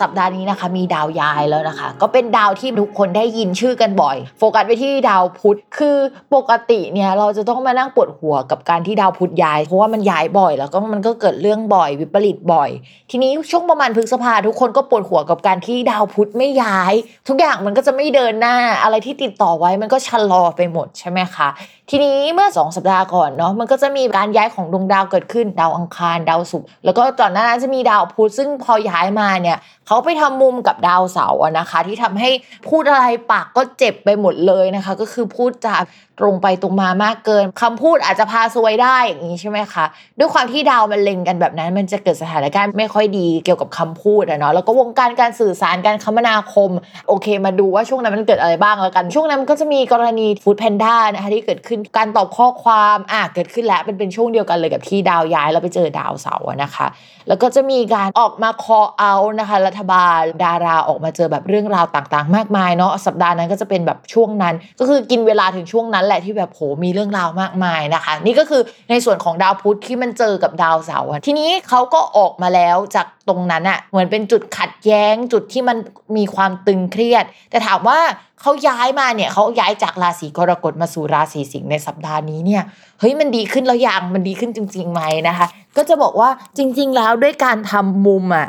สัปดาห์นี้นะคะ มีดาวย้ายแล้วนะคะ ก็เป็นดาวที่ทุกคนได้ยินชื่อกันบ่อย โฟกัสไปที่ดาวพุธคือปกติเนี่ยเราจะต้องมานั่งปวดหัวกับการที่ดาวพุธย้าย เพราะว่ามันย้ายบ่อย แล้วก็มันก็เกิดเรื่องบ่อยวิปริตบ่อย ทีนี้ช่วงประมาณพฤษภาทุกคนก็ปวดหัวกับการที่ดาวพุธไม่ย้าย ทุกอย่างมันก็จะไม่เดินหน้าอะไรที่ติดต่อไว้มันก็ชะลอไปหมดใช่ไหมคะ ทีนี้เมื่อ 2 สัปดาห์ก่อนเนาะมันก็จะมีการย้ายของดวงดาวเกิดขึ้นดาวอังคารดาวศุกร์แล้วก็ตอนนั้นจะมีดาวพุธซึ่งพอย้ายมาเนี่ยเขาไปทำมุมกับดาวเสาร์นะคะ ที่ทำให้พูดอะไรปากก็เจ็บไปหมดเลยนะคะ ก็คือพูดจาตรงไปตรงมามากเกินคำพูดอาจจะพาซวยได้อย่างนี้ใช่ไหมคะด้วยความที่ดาวมันเล็งกันแบบนั้น มันจะเกิดสถานการณ์ไม่ค่อยดีเกี่ยวกับคำพูดอะเนาะแล้วก็วงการการสื่อสารการคมนาคม โอเค มาดูว่าช่วงนั้นมันเกิดอะไรบ้างแล้วกัน ช่วงนั้นมันก็จะมีกรณีฟู้ดแพนด้านะคะที่เกิดขึ้นการตอบข้อความอะเกิดขึ้นแล้วเป็นเป็นช่วงเดียวกันเลยกับที่ดาวย้ายแล้วไปเจอดาวเสาร์นะคะ แล้วก็จะมีการออกมาคอเอานะคะ รัฐบาลดาราออกมาเจอแบบเรื่องราวต่างๆ มากมายเนาะสัปดาห์นั้นก็จะเป็นแบบช่วงนั้น ก็คือกินเวลาถึงช่วงนั้นแหละที่แบบโหมีเรื่องราวมากมายนะคะ นี่ก็คือในส่วนของดาวพุธที่มันเจอกับดาวเสาร์ทีนี้เขาก็ออกมาแล้วจาก ตรงนั้นอะเหมือนเป็นจุดขัดแย้งจุดที่มันมีความตึงเครียด แต่ถามว่าเขาย้ายมาเนี่ยเขาย้ายจากราศีกรกฎมาสู่ราศีสิงห์ในสัปดาห์นี้เนี่ยเฮ้ยมันดีขึ้นแล้วยังมันดีขึ้นจริงๆไหมนะคะ ก็จะบอกว่าจริง ๆ แล้วด้วยการทำมุมอะ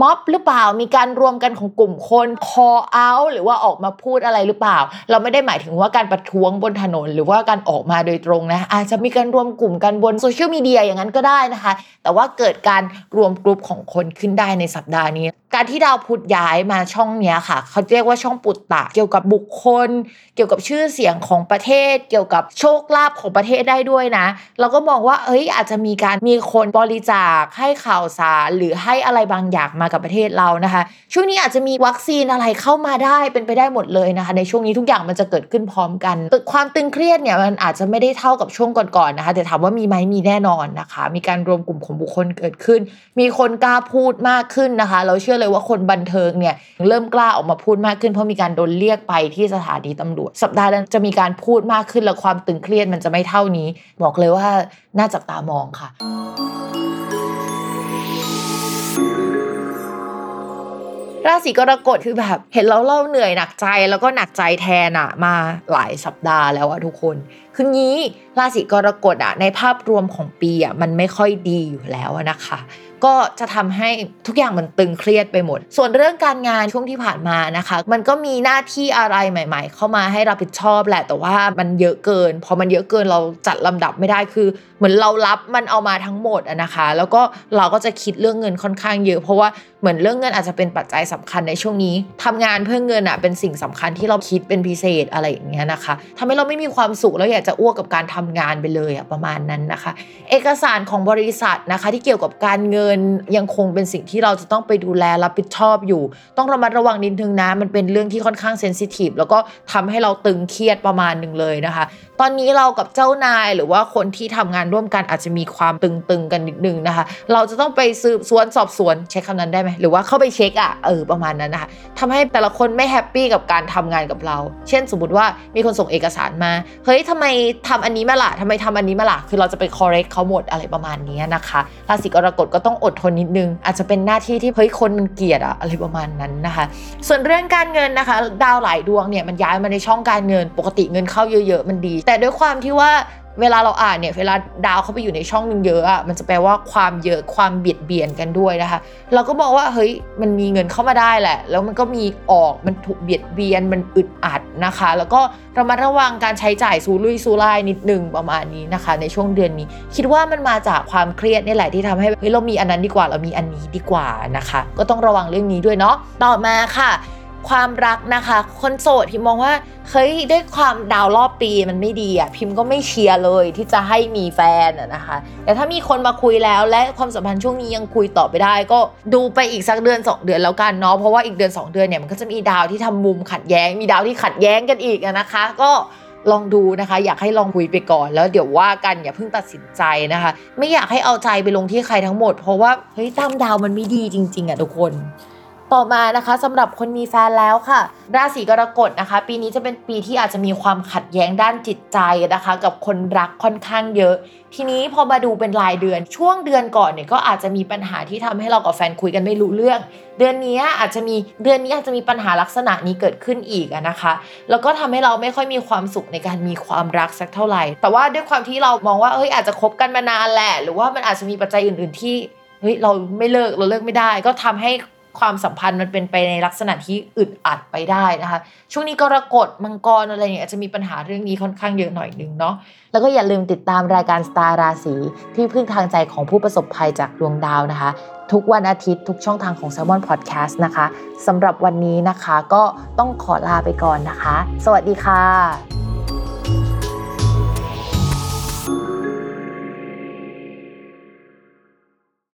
ม็อบหรือเปล่ามีการรวมกันของกลุ่มคน call out หรือว่าออกมาพูดอะไรหรือเปล่า เราไม่ได้หมายถึงว่าการประท้วงบนถนน หรือว่าการออกมาโดยตรงนะอาจจะมีการรวมกลุ่มกันบนโซเชียลมีเดียอย่างนั้นก็ได้นะคะ แต่ว่าเกิดการรวมกลุ่มของคนขึ้นได้ในสัปดาห์นี้ การที่ดาวพุธย้ายมาช่องเนี้ยค่ะ เขาเรียกว่าช่องปุตตะ เกี่ยวกับบุคคล เกี่ยวกับชื่อเสียงของประเทศ เกี่ยวกับโชคลาภของประเทศได้ด้วยนะ เราก็มองว่าเอ้ยอาจจะมีการมีคนบริจาคให้ข่าวสารหรือให้อะไรบางอย่างมากับประเทศเรานะคะ ช่วงนี้อาจจะมีวัคซีนอะไรเข้ามาได้เป็นไปได้หมดเลยนะคะ ในช่วงนี้ทุกอย่างมันจะเกิดขึ้นพร้อมกันความตึงเครียดเนี่ยมันอาจจะไม่ได้เท่ากับช่วงก่อนๆนะคะ แต่ถามว่ามีไหมมีแน่นอนนะคะ มีการรวมกลุ่มของบุคคลเกิดขึ้น มีคนกล้าพูดมากขึ้นนะคะ เราเชื่อเลยว่าคนบันเทิงเนี่ยเริ่มกล้าออกมาพูดมากขึ้นเพราะมีการโดนเรียกไปที่สถานีตำรวจ สัปดาห์นั้นจะมีการพูดมากขึ้นและความตึงเครียดมันจะไม่เท่านี้ บอกเลยว่าน่าจับตามองค่ะ ราศีกรกฎคือแบบ เห็นแล้วเราเหนื่อยหนักใจแล้วก็หนักใจแทนอะมาหลายสัปดาห์แล้วอะทุกคน คืองี้ราศีกรกฎอะในภาพรวมของปีอะมันไม่ค่อยดีอยู่แล้วนะคะ ก็จะทำให้ทุกอย่างมันตึงเครียดไปหมด ส่วนเรื่องการงานช่วงที่ผ่านมานะคะ มันก็มีหน้าที่อะไรใหม่ ๆ เข้ามาให้รับผิดชอบแหละแต่ว่ามันเยอะเกิน พอมันเยอะเกินเราจัดลำดับไม่ได้คือ เหมือนเรารับมันเอามาทั้งหมดอะนะคะ แล้วก็เราก็จะคิดเรื่องเงินค่อนข้างเยอะ เพราะว่าเหมือนเรื่องเงินอาจจะเป็นปัจจัยสำคัญในช่วงนี้ทำงานเพื่อเงินอะเป็นสิ่งสำคัญที่เราคิดเป็นพิเศษอะไรอย่างเงี้ยนะคะทำให้เราไม่มีความสุขแล้วอยากจะอ้วกกับการทำงานไปเลยอะประมาณนั้นนะคะ เอกสารของบริษัทนะคะ ที่เกี่ยวกับการเงินยังคงเป็นสิ่งที่เราจะต้องไปดูแลรับผิดชอบอยู่ ต้องระมัดระวังนิดนึงนะมันเป็นเรื่องที่ค่อนข้างเซนซิทีฟแล้วก็ทำให้เราตึงเครียดประมาณหนึ่งเลยนะคะ ตอนนี้เรากับเจ้านายหรือว่าคนที่ทำงานร่วมกันอาจจะมีความตึงๆกันนิดนึงนะคะ เราจะต้องไปสืบสวนสอบสวนใช้คำนั้นได้ไหมหรือว่าเข้าไปเช็คอะเออประมาณนั้นนะคะทำให้แต่ละคนไม่ happy กับการทำงานกับเรา เช่นสมมติว่ามีคนส่งเอกสารมาเฮ้ยทำไมทำอันนี้มาล่ะทำไมทำอันนี้มาล่ะคือเราจะไป correct เขาหมดอะไรประมาณนี้นะคะราศีกรกฎก็ต้องอดทนนิดนึง อาจจะเป็นหน้าที่ที่เฮ้ยคนมันเกลียดอะอะไรประมาณนั้นนะคะ ส่วนเรื่องการเงินนะคะ ดาวหลายดวงเนี่ยมันย้ายมาในช่องการเงินปกติเงินเข้าเยอะ ๆ มันดี แต่ด้วยความที่ว่า เวลาเราอ่านเนี่ยเวลาดาวเข้าไปอยู่ในช่องหนึงเยอะอะมันจะแปลว่าความเยอะความเบียดเบียนกันด้วยนะคะ เราก็มองว่าเฮ้ยมันมีเงินเข้ามาได้แหละ แล้วมันก็มีออกมันถูกเบียดเบียนมันอึดอัดนะคะ แล้วก็ระมัดระวังการใช้จ่ายซูรุ่ยซูร่ายนิดนึงประมาณนี้นะคะ ในช่วงเดือนนี้ คิดว่ามันมาจากความเครียดนี่แหละที่ทำให้เฮ้ยเรามีอันนั้นดีกว่าเรามีอันนี้ดีกว่านะคะ ก็ต้องระวังเรื่องนี้ด้วยเนาะต่อมาค่ะ ความรักนะคะ คนโสดพิมมองว่าเฮ้ยด้วยความดาวรอบปีมันไม่ดีอะพิมก็ไม่เชียร์เลยที่จะให้มีแฟนอะนะคะ แต่ถ้ามีคนมาคุยแล้วและความสัมพันธ์ช่วงนี้ยังคุยต่อไปได้ ก็ดูไปอีกสักเดือน 2 เดือนแล้วกันเนาะเพราะว่าอีกเดือน 2 เดือนเนี่ยมันก็จะมีดาวที่ทำมุมขัดแย้ง มีดาวที่ขัดแย้งกันอีกอะนะคะ ก็ลองดูนะคะ อยากให้ลองคุยไปก่อน แล้วเดี๋ยวว่ากันอย่าเพิ่งตัดสินใจนะคะ ไม่อยากให้เอาใจไปลงที่ใครทั้งหมด เพราะว่าเฮ้ยตามดาวมันไม่ดีจริง ๆอะทุกคน ต่อมานะคะสำหรับคนมีแฟนแล้วค่ะ ราศีกรกฎนะคะ ปีนี้จะเป็นปีที่อาจจะมีความขัดแย้งด้านจิตใจนะคะ กับคนรักค่อนข้างเยอะ ทีนี้พอมาดูเป็นรายเดือน ช่วงเดือนก่อนเนี่ยก็อาจจะมีปัญหาที่ทำให้เรากับแฟนคุยกันไม่รู้เรื่อง เดือนนี้อาจจะมีเดือนนี้อาจจะมีปัญหาลักษณะนี้เกิดขึ้นอีกนะคะ แล้วก็ทำให้เราไม่ค่อยมีความสุขในการมีความรักสักเท่าไหร่ แต่ว่าด้วยความที่เรามองว่าเอ้ยอาจจะคบกันมานานแหละ หรือว่ามันอาจจะมีปัจจัยอื่น ๆที่เฮ้ยเราไม่เลิกเราเลิกไม่ได้ ก็ทำให้ ความสัมพันธ์มันเป็นไปในลักษณะที่อึดอัดไปได้นะคะ ช่วงนี้กรกฎมังกรอะไรเนี่ยอาจจะมีปัญหาเรื่องนี้ค่อนข้างเยอะหน่อยนึงเนาะแล้วก็อย่าลืมติดตามรายการสตาร์ราศีที่พึ่งทางใจของผู้ประสบภัยจากดวงดาวนะคะ ทุกวันอาทิตย์ทุกช่องทางของ s ซ l m o n Podcast นะคะสำหรับวันนี้นะคะก็ต้องขอลาไปก่อนนะคะ สวัสดีค่ะ